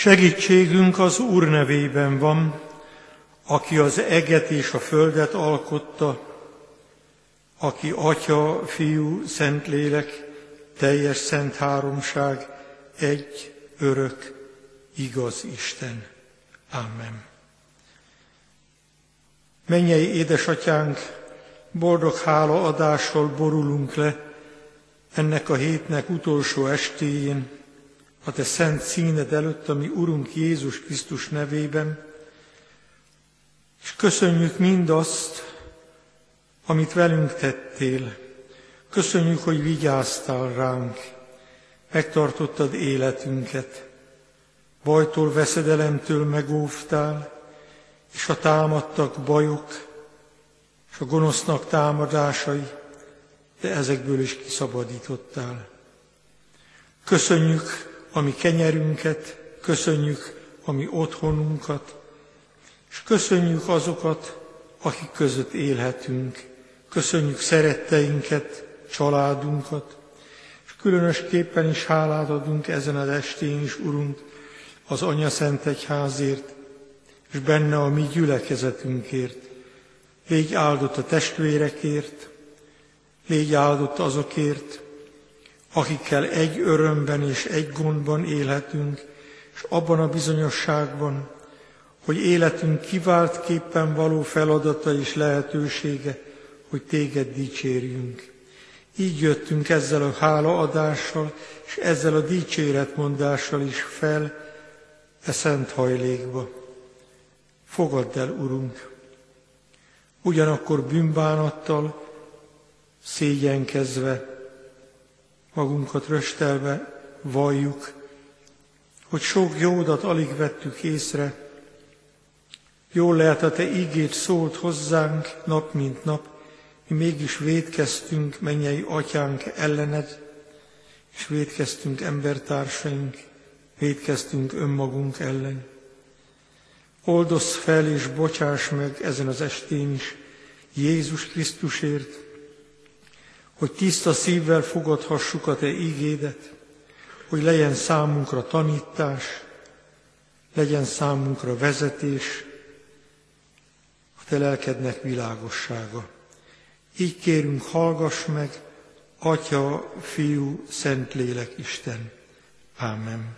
Segítségünk az Úr nevében van, aki az eget és a földet alkotta, aki Atya, Fiú, Szentlélek, teljes szent háromság, egy, örök, igaz Isten. Amen. Mennyei édesatyánk, boldog hálaadással borulunk le ennek a hétnek utolsó estéjén, a Te szent színed előtt, ami Urunk Jézus Krisztus nevében, és köszönjük mindazt, amit velünk tettél. Köszönjük, hogy vigyáztál ránk, megtartottad életünket, bajtól, veszedelemtől megóvtál, és a támadtak bajok, és a gonosznak támadásai, de ezekből is kiszabadítottál. Köszönjük a mi kenyerünket, köszönjük a mi otthonunkat, és köszönjük azokat, akik között élhetünk. Köszönjük szeretteinket, családunkat, és különösképpen is hálát adunk ezen az estén is, Urunk, az Anya Szent Egyházért, és benne a mi gyülekezetünkért. Légy áldott a testvérekért, légy áldott azokért, akikkel egy örömben és egy gondban élhetünk, és abban a bizonyosságban, hogy életünk kiváltképpen való feladata és lehetősége, hogy téged dicsérjünk. Így jöttünk ezzel a hálaadással, és ezzel a dicséretmondással is fel e szent hajlékba. Fogadd el, Urunk! Ugyanakkor bűnbánattal, szégyenkezve, magunkat röstelve valljuk, hogy sok jódat alig vettük észre, Jól lehet, a Te ígét szólt hozzánk nap mint nap, mi mégis védkeztünk mennyei atyánk ellened, és védkeztünk embertársaink, védkeztünk önmagunk ellen. Oldozz fel és bocsáss meg ezen az estén is Jézus Krisztusért, hogy tiszta szívvel fogadhassuk a Te ígédet, hogy legyen számunkra tanítás, legyen számunkra vezetés, a Te lelkednek világossága. Így kérünk, hallgass meg, Atya, Fiú, Szentlélek, Isten. Ámen.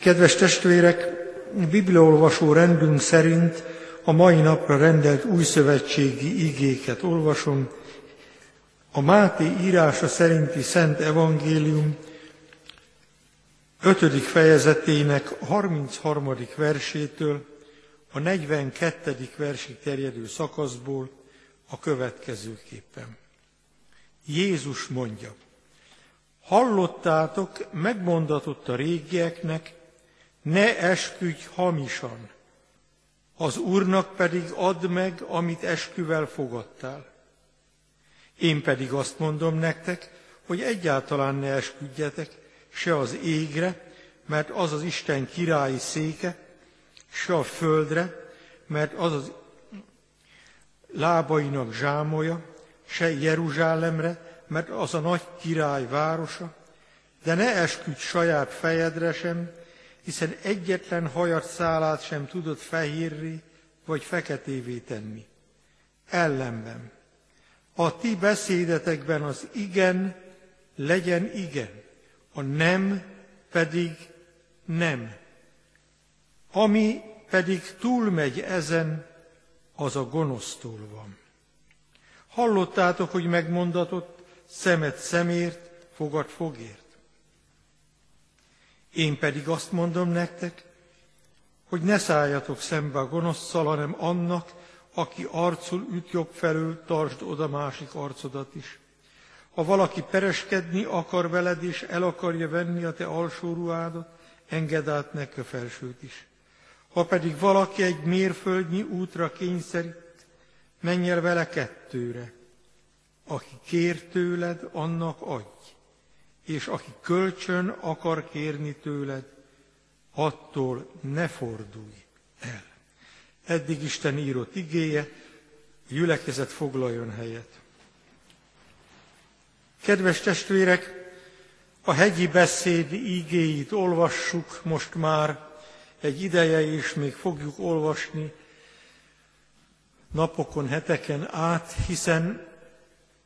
Kedves testvérek, bibliaolvasó rendünk szerint a mai napra rendelt újszövetségi igéket olvasom. A Máté írása szerinti Szent Evangélium 5. fejezetének 33. versétől a 42. versig terjedő szakaszból a következőképpen. Jézus mondja, hallottátok, megmondatott a régieknek, ne esküdj hamisan, az Úrnak pedig add meg, amit esküvel fogadtál. Én pedig azt mondom nektek, hogy egyáltalán ne esküdjetek se az égre, mert az az Isten királyi széke, se a földre, mert az az lábainak zsámolja, se Jeruzsálemre, mert az a nagy király városa, de ne esküdj saját fejedre sem, hiszen egyetlen hajat szálát sem tudod fehérré vagy feketévé tenni. Ellenben, a ti beszédetekben az igen legyen igen, a nem pedig nem. Ami pedig túlmegy ezen, az a gonosztól van. Hallottátok, hogy megmondatott, szemet szemért, fogad fogért. Én pedig azt mondom nektek, hogy ne szálljatok szembe a gonoszszal, hanem annak, aki arcul üt jobb felől, tartsd oda másik arcodat is. Ha valaki pereskedni akar veled, és el akarja venni a te alsó ruhádat, engedd át neki a felsőt is. Ha pedig valaki egy mérföldnyi útra kényszerít, menj el vele kettőre. Aki kér tőled, annak adj, és aki kölcsön akar kérni tőled, attól ne fordulj el. Eddig Isten írott igéje, gyülekezet foglaljon helyet. Kedves testvérek, A hegyi beszéd ígéit olvassuk most már egy ideje, és még fogjuk olvasni napokon, heteken át, hiszen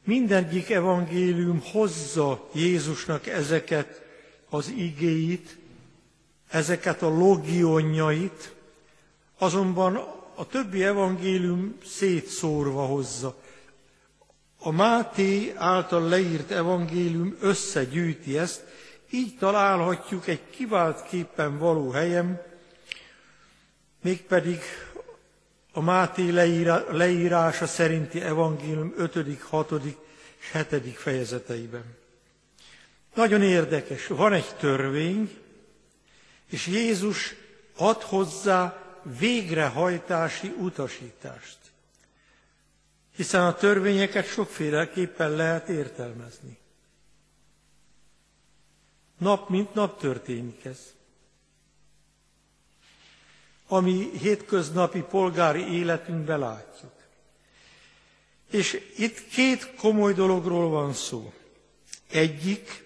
mindegyik evangélium hozza Jézusnak ezeket az igéit, ezeket a logionjait, azonban a többi evangélium szétszórva hozza. A Máté által leírt evangélium összegyűjti ezt, így találhatjuk egy kivált képen való helyen, mégpedig a Máté leírása szerinti evangélium 5., 6. és 7. fejezeteiben. Nagyon érdekes, van egy törvény, és Jézus ad hozzá végrehajtási utasítást. Hiszen a törvényeket sokféleképpen lehet értelmezni. Nap mint nap történik ez. Ami hétköznapi polgári életünkben látjuk. És itt két komoly dologról van szó. Egyik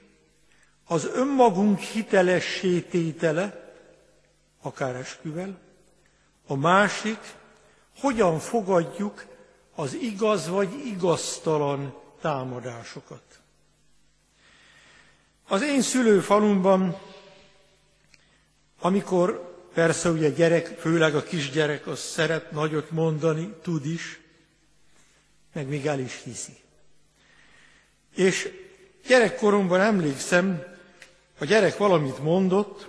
az önmagunk hitelessé tétele, akár esküvel, a másik, hogyan fogadjuk az igaz vagy igaztalan támadásokat. Az én szülőfalumban, amikor persze ugye gyerek, főleg a kisgyerek, az szeret nagyot mondani, tud is, meg még el is hiszi. És gyerekkoromban emlékszem, a gyerek valamit mondott,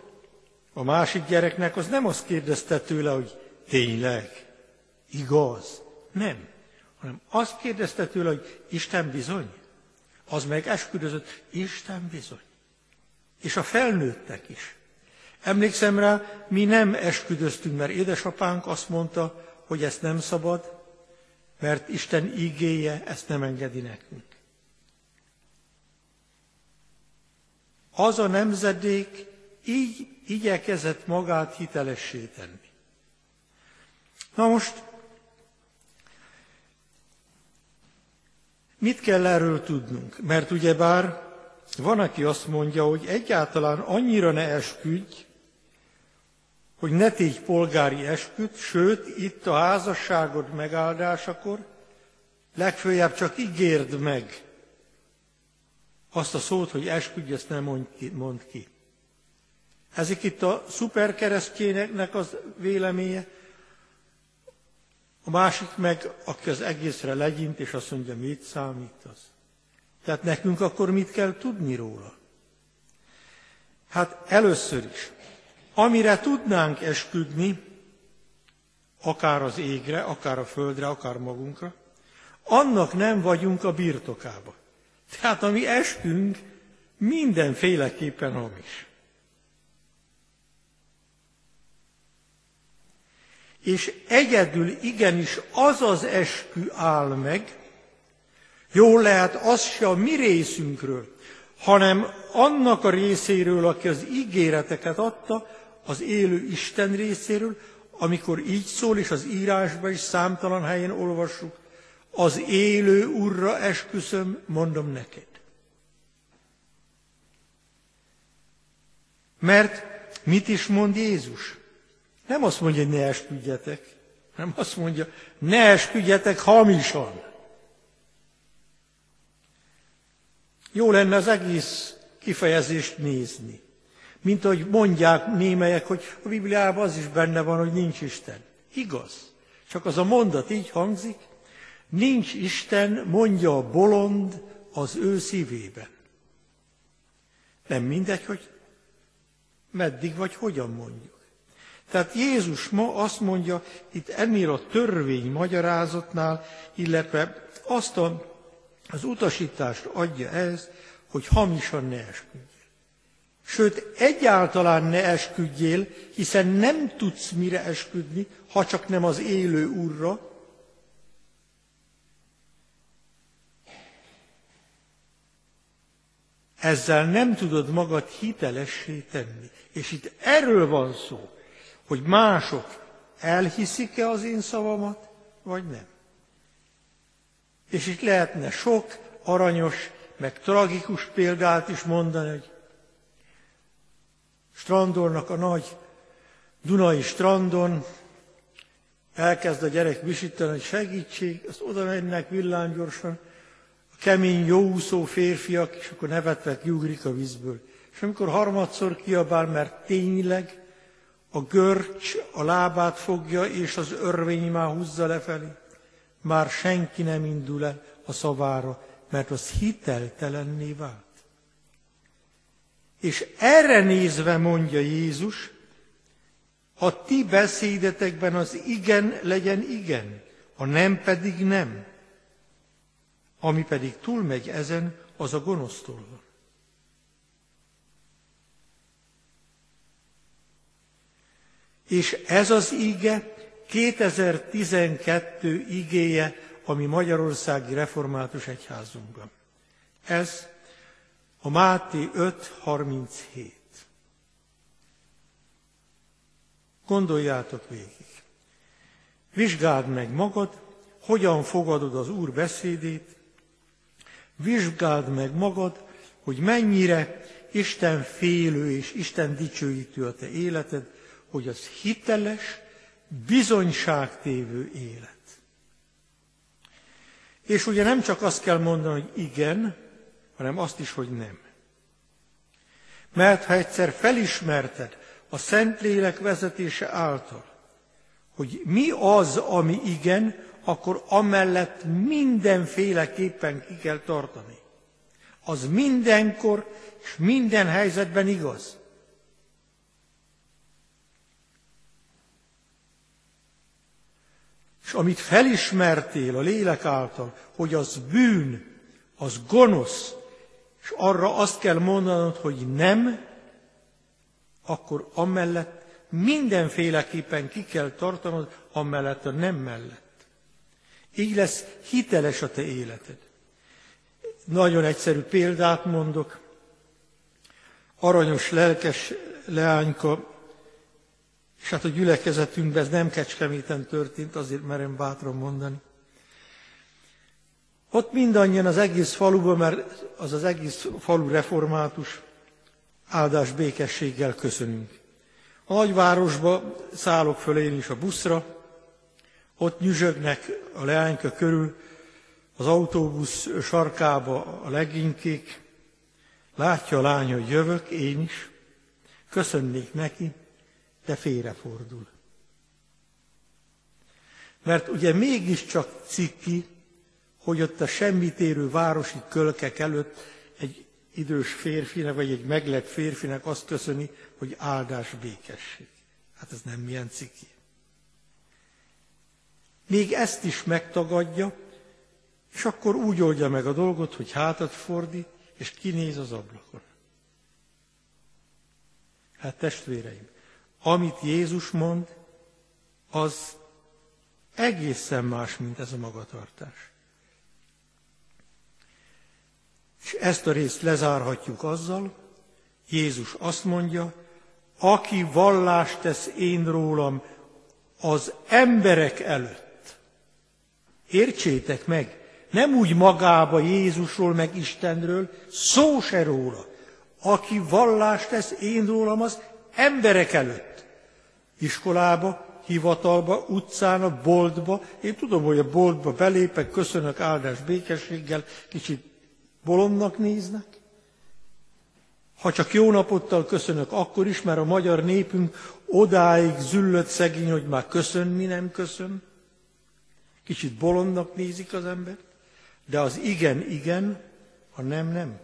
a másik gyereknek az nem azt kérdezte tőle, hogy tényleg, igaz, nem, hanem azt kérdezte tőle, hogy Isten bizony. Az meg esküdözött, Isten bizony. És a felnőttek is. Emlékszem rá, mi nem esküdöztünk, mert édesapánk azt mondta, hogy ezt nem szabad, mert Isten ígéje ezt nem engedi nekünk. Az a nemzedék így igyekezett magát hitelessé tenni. Na most, mit kell erről tudnunk? Mert ugyebár van, aki azt mondja, hogy egyáltalán annyira ne esküdj, hogy ne tégy polgári esküt, sőt, itt a házasságod megáldásakor legfőjebb csak ígérd meg azt a szót, hogy esküdj, ezt nem mond ki. Mond ki. Ezek itt a szuperkeresztjének az véleménye, a másik meg, aki az egészre legyint, és azt mondja, mit számít az. Tehát nekünk akkor mit kell tudni róla? Hát először is, amire tudnánk esküdni, akár az égre, akár a földre, akár magunkra, annak nem vagyunk a birtokába. Tehát ami eskünk, mindenféleképpen hamis. És egyedül igenis az az eskü áll meg, jól lehet az se a mi részünkről, hanem annak a részéről, aki az ígéreteket adta, az élő Isten részéről, amikor így szól, és az írásban is számtalan helyen olvassuk, az élő Urra esküszöm, mondom neked. Mert mit is mond Jézus? Nem azt mondja, hogy ne esküdjetek, hanem azt mondja, ne esküdjetek hamisan. Jó lenne az egész kifejezést nézni. Mint ahogy mondják némelyek, hogy a Bibliában az is benne van, hogy nincs Isten. Igaz. Csak az a mondat így hangzik, nincs Isten, mondja a bolond az ő szívében. Nem mindegy, hogy meddig vagy hogyan mondjuk. Tehát Jézus ma azt mondja itt ennél a törvény magyarázatnál, illetve azt a, az utasítást adja ez, hogy hamisan ne esküdjél. Sőt, egyáltalán ne esküdjél, hiszen nem tudsz mire esküdni, ha csak nem az élő Úrra, Ezzel nem tudod magad hitelessé tenni. És itt erről van szó hogy mások elhiszik-e az én szavamat, vagy nem. És itt lehetne sok aranyos, meg tragikus példát is mondani, hogy strandolnak a nagy Dunai strandon, elkezd a gyerek visítani, hogy segítség, azt oda mennek villámgyorsan, a kemény, jóúszó férfiak, és akkor nevetve kiugrik a vízből. És amikor harmadszor kiabál, mert tényleg a görcs a lábát fogja, és az örvény már húzza lefelé, már senki nem indul el a szavára, mert az hiteltelenné vált. És erre nézve mondja Jézus, a ti beszédetekben az igen legyen igen, a nem pedig nem. Ami pedig túlmegy ezen, az a gonosztól És ez az ige 2012 igéje, ami Magyarországi Református Egyházunkban. Ez a Máté 5.37. Gondoljátok végig. Vizsgáld meg magad, hogyan fogadod az Úr beszédét, vizsgáld meg magad, hogy mennyire Isten félő és Isten dicsőítő a te életed, hogy az hiteles, bizonyságtévő élet. És ugye nem csak azt kell mondani, hogy igen, hanem azt is, hogy nem. Mert ha egyszer felismerted a Szentlélek vezetése által, hogy mi az, ami igen, akkor amellett mindenféleképpen ki kell tartani. Az mindenkor és minden helyzetben igaz. És amit felismertél a lélek által, hogy az bűn, az gonosz, és arra azt kell mondanod, hogy nem, akkor amellett mindenféleképpen ki kell tartanod, amellett a nem mellett. Így lesz hiteles a te életed. Nagyon egyszerű példát mondok. Aranyos, lelkes leányka, és hát a gyülekezetünkben ez nem kecskeméten történt, azért merem bátran mondani. Ott mindannyian az egész faluban, mert az az egész falu református, áldás békességgel köszönünk. A nagyvárosba szállok föl én is a buszra, ott nyüzsögnek a leányka körül, az autóbusz sarkába a leginkék, látja a lány, hogy jövök, én is, köszönnék neki, de félrefordul. Mert ugye mégiscsak ciki, hogy ott a semmitérő városi kölkek előtt egy idős férfinek, vagy egy meglett férfinek azt köszöni, hogy áldás békesség. Hát ez nem milyen ciki. Még ezt is megtagadja, és akkor úgy oldja meg a dolgot, hogy hátat fordít, és kinéz az ablakon. Hát testvéreim, amit Jézus mond, az egészen más, mint ez a magatartás. És ezt a részt lezárhatjuk azzal, Jézus azt mondja, aki vallást tesz én rólam az emberek előtt. Értsétek meg, nem úgy magába Jézusról, meg Istenről, szó se róla. Aki vallást tesz én rólam az emberek előtt. Iskolába, hivatalba, utcán, a boltba. Én tudom, hogy a boltba belépek, köszönök áldás békességgel, kicsit bolondnak néznek. Ha csak jó napottal köszönök, akkor is, mert a magyar népünk odáig züllött szegény, hogy már köszönni nem köszön. Kicsit bolondnak nézik az ember, de az igen, igen, a nem, nem.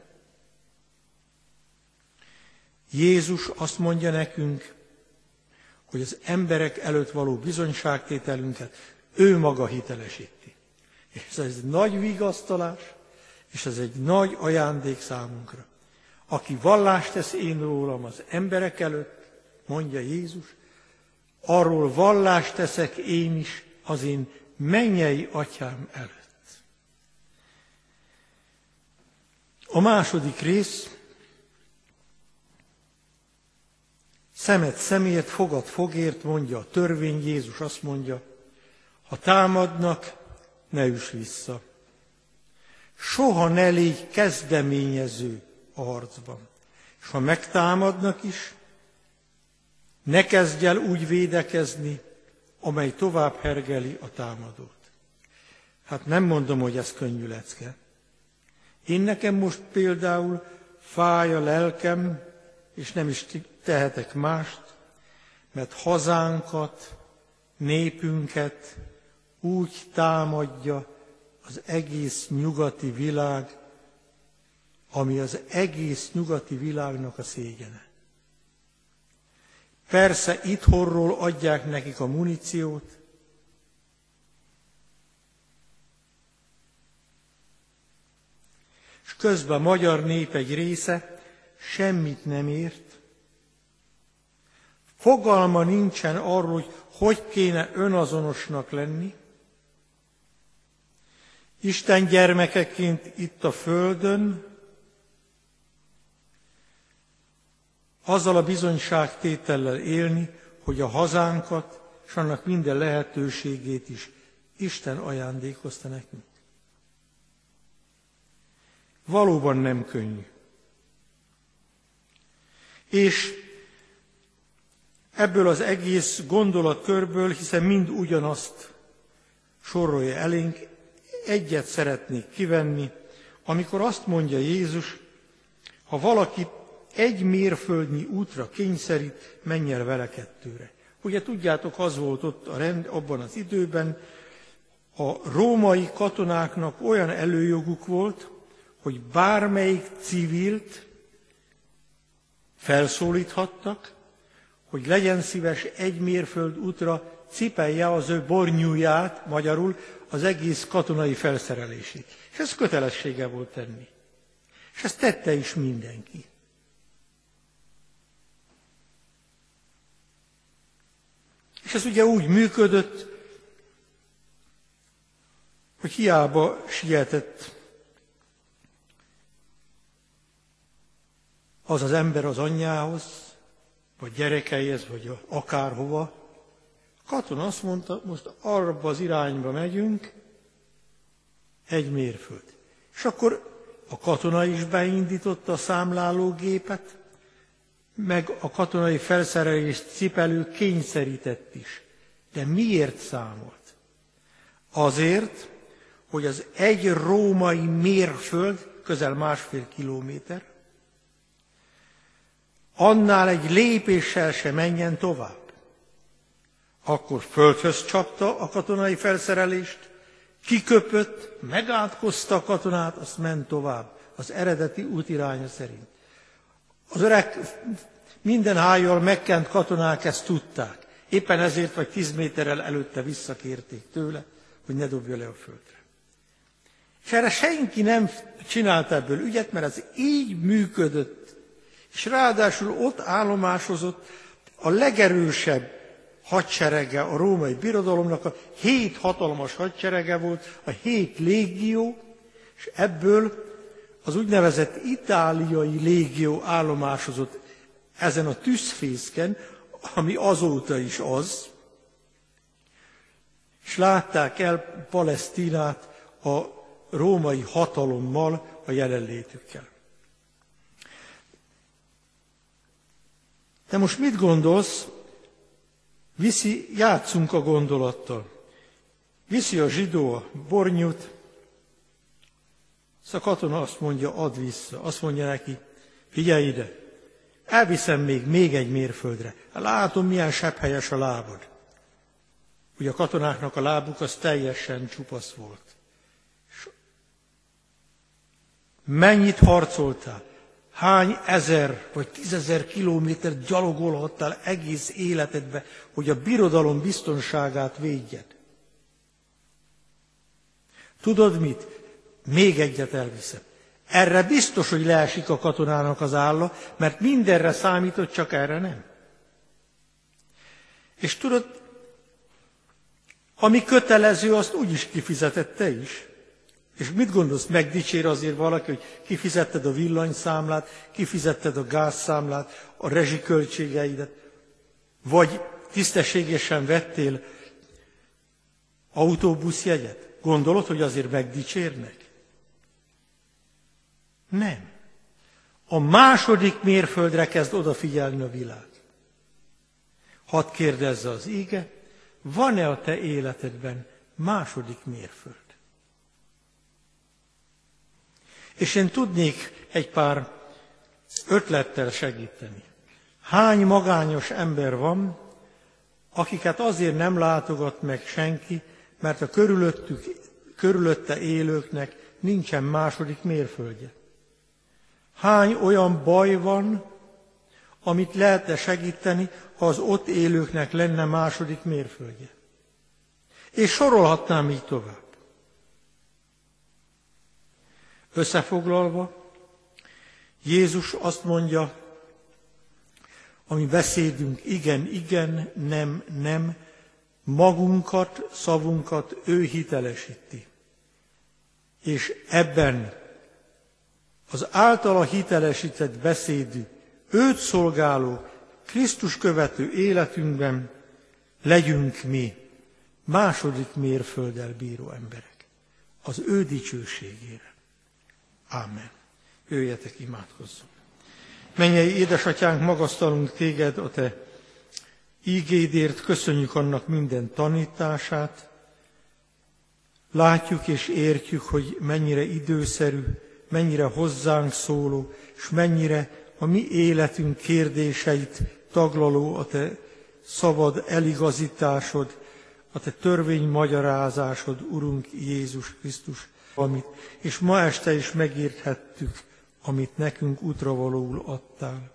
Jézus azt mondja nekünk, hogy az emberek előtt való bizonyságtételünket ő maga hitelesíti. És ez egy nagy vigasztalás, és ez egy nagy ajándék számunkra. Aki vallást tesz én rólam az emberek előtt, mondja Jézus, arról vallást teszek én is az én mennyei atyám előtt. A második rész, szemet szemért, fogad fogért, mondja a törvény, Jézus azt mondja, ha támadnak, ne üss vissza. Soha ne légy kezdeményező a harcban. És ha megtámadnak is, Ne kezdj el úgy védekezni, amely tovább hergeli a támadót. Hát nem mondom, hogy ez könnyű lecke. Én nekem most például fáj a lelkem, és nem is tehetek mást, mert hazánkat, népünket úgy támadja az egész nyugati világ, ami az egész nyugati világnak a szégyene. Persze itthonról adják nekik a muníciót, és közben a magyar nép egy része semmit nem ért, fogalma nincsen arról, hogy hogy kéne önazonosnak lenni, Isten gyermekeként itt a Földön, azzal a bizonyságtétellel élni, hogy a hazánkat és annak minden lehetőségét is Isten ajándékozta nekünk. Valóban nem könnyű. És ebből az egész gondolatkörből, hiszen mind ugyanazt sorolja elénk, egyet szeretnék kivenni, amikor azt mondja Jézus, ha valaki egy mérföldnyi útra kényszerít, menj el vele kettőre. Ugye tudjátok, az volt ott a rend abban az időben, a római katonáknak olyan előjoguk volt, hogy bármelyik civilt felszólíthattak, hogy legyen szíves egy mérföld útra cipelje az ő bornyúját, magyarul az egész katonai felszerelését. És ez kötelessége volt tenni. És ezt tette is mindenki. És ez ugye úgy működött, hogy hiába sietett az az ember az anyjához, vagy gyerekeihez, vagy akárhova. Katona azt mondta, most arra az irányba megyünk, egy mérföld. És akkor a katona is beindította a számlálógépet, meg a katonai felszerelés cipelő kényszerített is. De miért számolt? Azért, hogy az egy római mérföld, közel másfél kilométer, annál egy lépéssel se menjen tovább. Akkor földhöz csapta a katonai felszerelést, kiköpött, megátkozta a katonát, azt ment tovább az eredeti útiránya szerint. Az öreg minden hájjal megkent katonák ezt tudták. Éppen ezért vagy tíz méterrel előtte visszakérték tőle, hogy ne dobja le a földre. És erre senki nem csinált ebből ügyet, mert ez így működött. És ráadásul ott állomásozott a legerősebb hadserege a római birodalomnak, a hét hatalmas hadserege volt, a hét légió, és ebből az úgynevezett itáliai légió állomásozott ezen a tűzfészken, ami azóta is az, és látták el Palesztinát a római hatalommal, a jelenlétükkel. De most mit gondolsz? Viszi, játszunk a gondolattal. Viszi a zsidó a bornyút, a katona azt mondja, add vissza. Azt mondja neki, figyelj ide, elviszem még, még egy mérföldre. Látom, milyen helyes a lábad. Ugye a katonáknak a lábuk az teljesen csupasz volt. Mennyit harcoltál? Hány ezer vagy tízezer kilométer gyalogolhattál egész életedbe, hogy a birodalom biztonságát védjed? Tudod mit? Még egyet elviszem. Erre biztos, hogy leesik a katonának az álla, mert mindenre számított, csak erre nem. És tudod, ami kötelező, azt úgyis kifizetette is. És mit gondolsz, megdicsér azért valaki, hogy kifizetted a villanyszámlát, kifizetted a gázszámlát, a rezsiköltségeidet, vagy tisztességesen vettél autóbuszjegyet? Gondolod, hogy azért megdicsérnek? Nem. A második mérföldre kezd odafigyelni a világ. Hadd kérdezze az íge, van-e a te életedben második mérföld? És én tudnék egy pár ötlettel segíteni. Hány magányos ember van, akiket azért nem látogat meg senki, mert a körülöttük, körülötte élőknek nincsen második mérföldje. Hány olyan baj van, amit lehetne segíteni, ha az ott élőknek lenne második mérföldje. És sorolhatnám így tovább. Összefoglalva, Jézus azt mondja, ami beszédünk igen, igen, nem, nem, magunkat, szavunkat ő hitelesíti. És ebben az általa hitelesített beszédű, őt szolgáló, Krisztus követő életünkben legyünk mi második mérfölddel bíró emberek. Az ő dicsőségére. Amen. Jöjjetek, imádkozzunk. Mennyei édesatyánk, magasztalunk téged a te ígédért, köszönjük annak minden tanítását. Látjuk és értjük, hogy mennyire időszerű, mennyire hozzánk szóló, és mennyire a mi életünk kérdéseit taglaló a te szabad eligazításod, a te törvény magyarázásod, Urunk Jézus Krisztus, amit, és ma este is megérthettük, amit nekünk útravalóul adtál.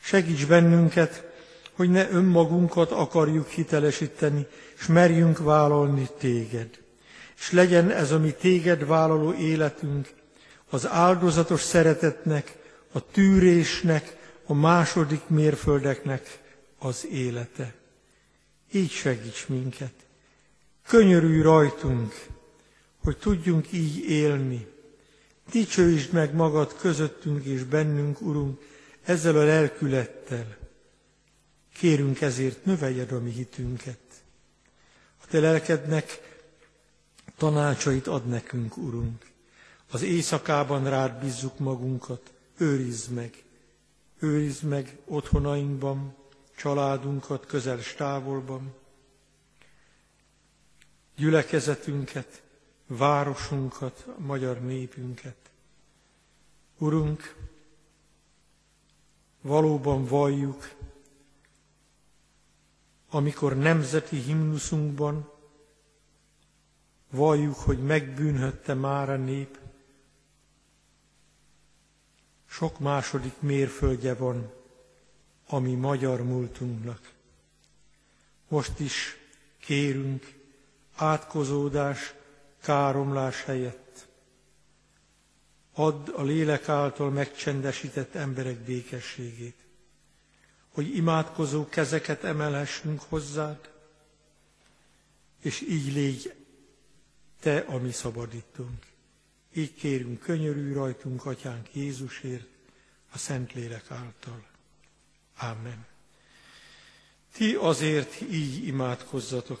Segíts bennünket, hogy ne önmagunkat akarjuk hitelesíteni, és merjünk vállalni téged. És legyen ez a mi téged vállaló életünk az áldozatos szeretetnek, a tűrésnek, a második mérföldeknek az élete. Így segíts minket. Könyörülj rajtunk, hogy tudjunk így élni. Dicsőítsd meg magad közöttünk és bennünk, Urunk, ezzel a lelkülettel. Kérünk ezért, növeljed a mi hitünket. A te lelkednek tanácsait ad nekünk, Urunk. Az éjszakában rád bízzuk magunkat, őrizd meg. Őrizd meg otthonainkban, családunkat közel távolban, gyülekezetünket, városunkat, a magyar népünket. Urunk, valóban valljuk, amikor nemzeti himnuszunkban valljuk, hogy megbűnhötte már a nép, sok második mérföldje van a mi magyar múltunknak. Most is kérünk átkozódás, káromlás helyett. Add a lélek által megcsendesített emberek békességét, hogy imádkozó kezeket emelhessünk hozzád, és így légy te a szabadítunk. Így kérünk, könyörülj rajtunk, Atyánk Jézusért, a Szentlélek által. Amen. Ti azért így imádkozzatok.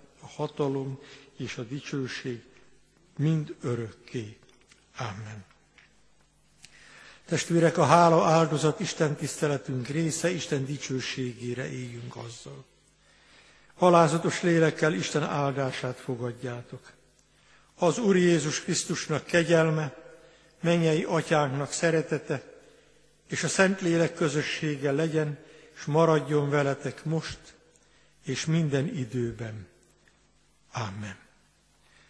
a hatalom és a dicsőség mind örökké. Amen. Testvérek, a hála áldozat Isten tiszteletünk része, Isten dicsőségére éljünk azzal. Halázatos lélekkel Isten áldását fogadjátok. Az Úr Jézus Krisztusnak kegyelme, mennyei atyánknak szeretete, és a Szentlélek közössége legyen, és maradjon veletek most, és minden időben. Amen.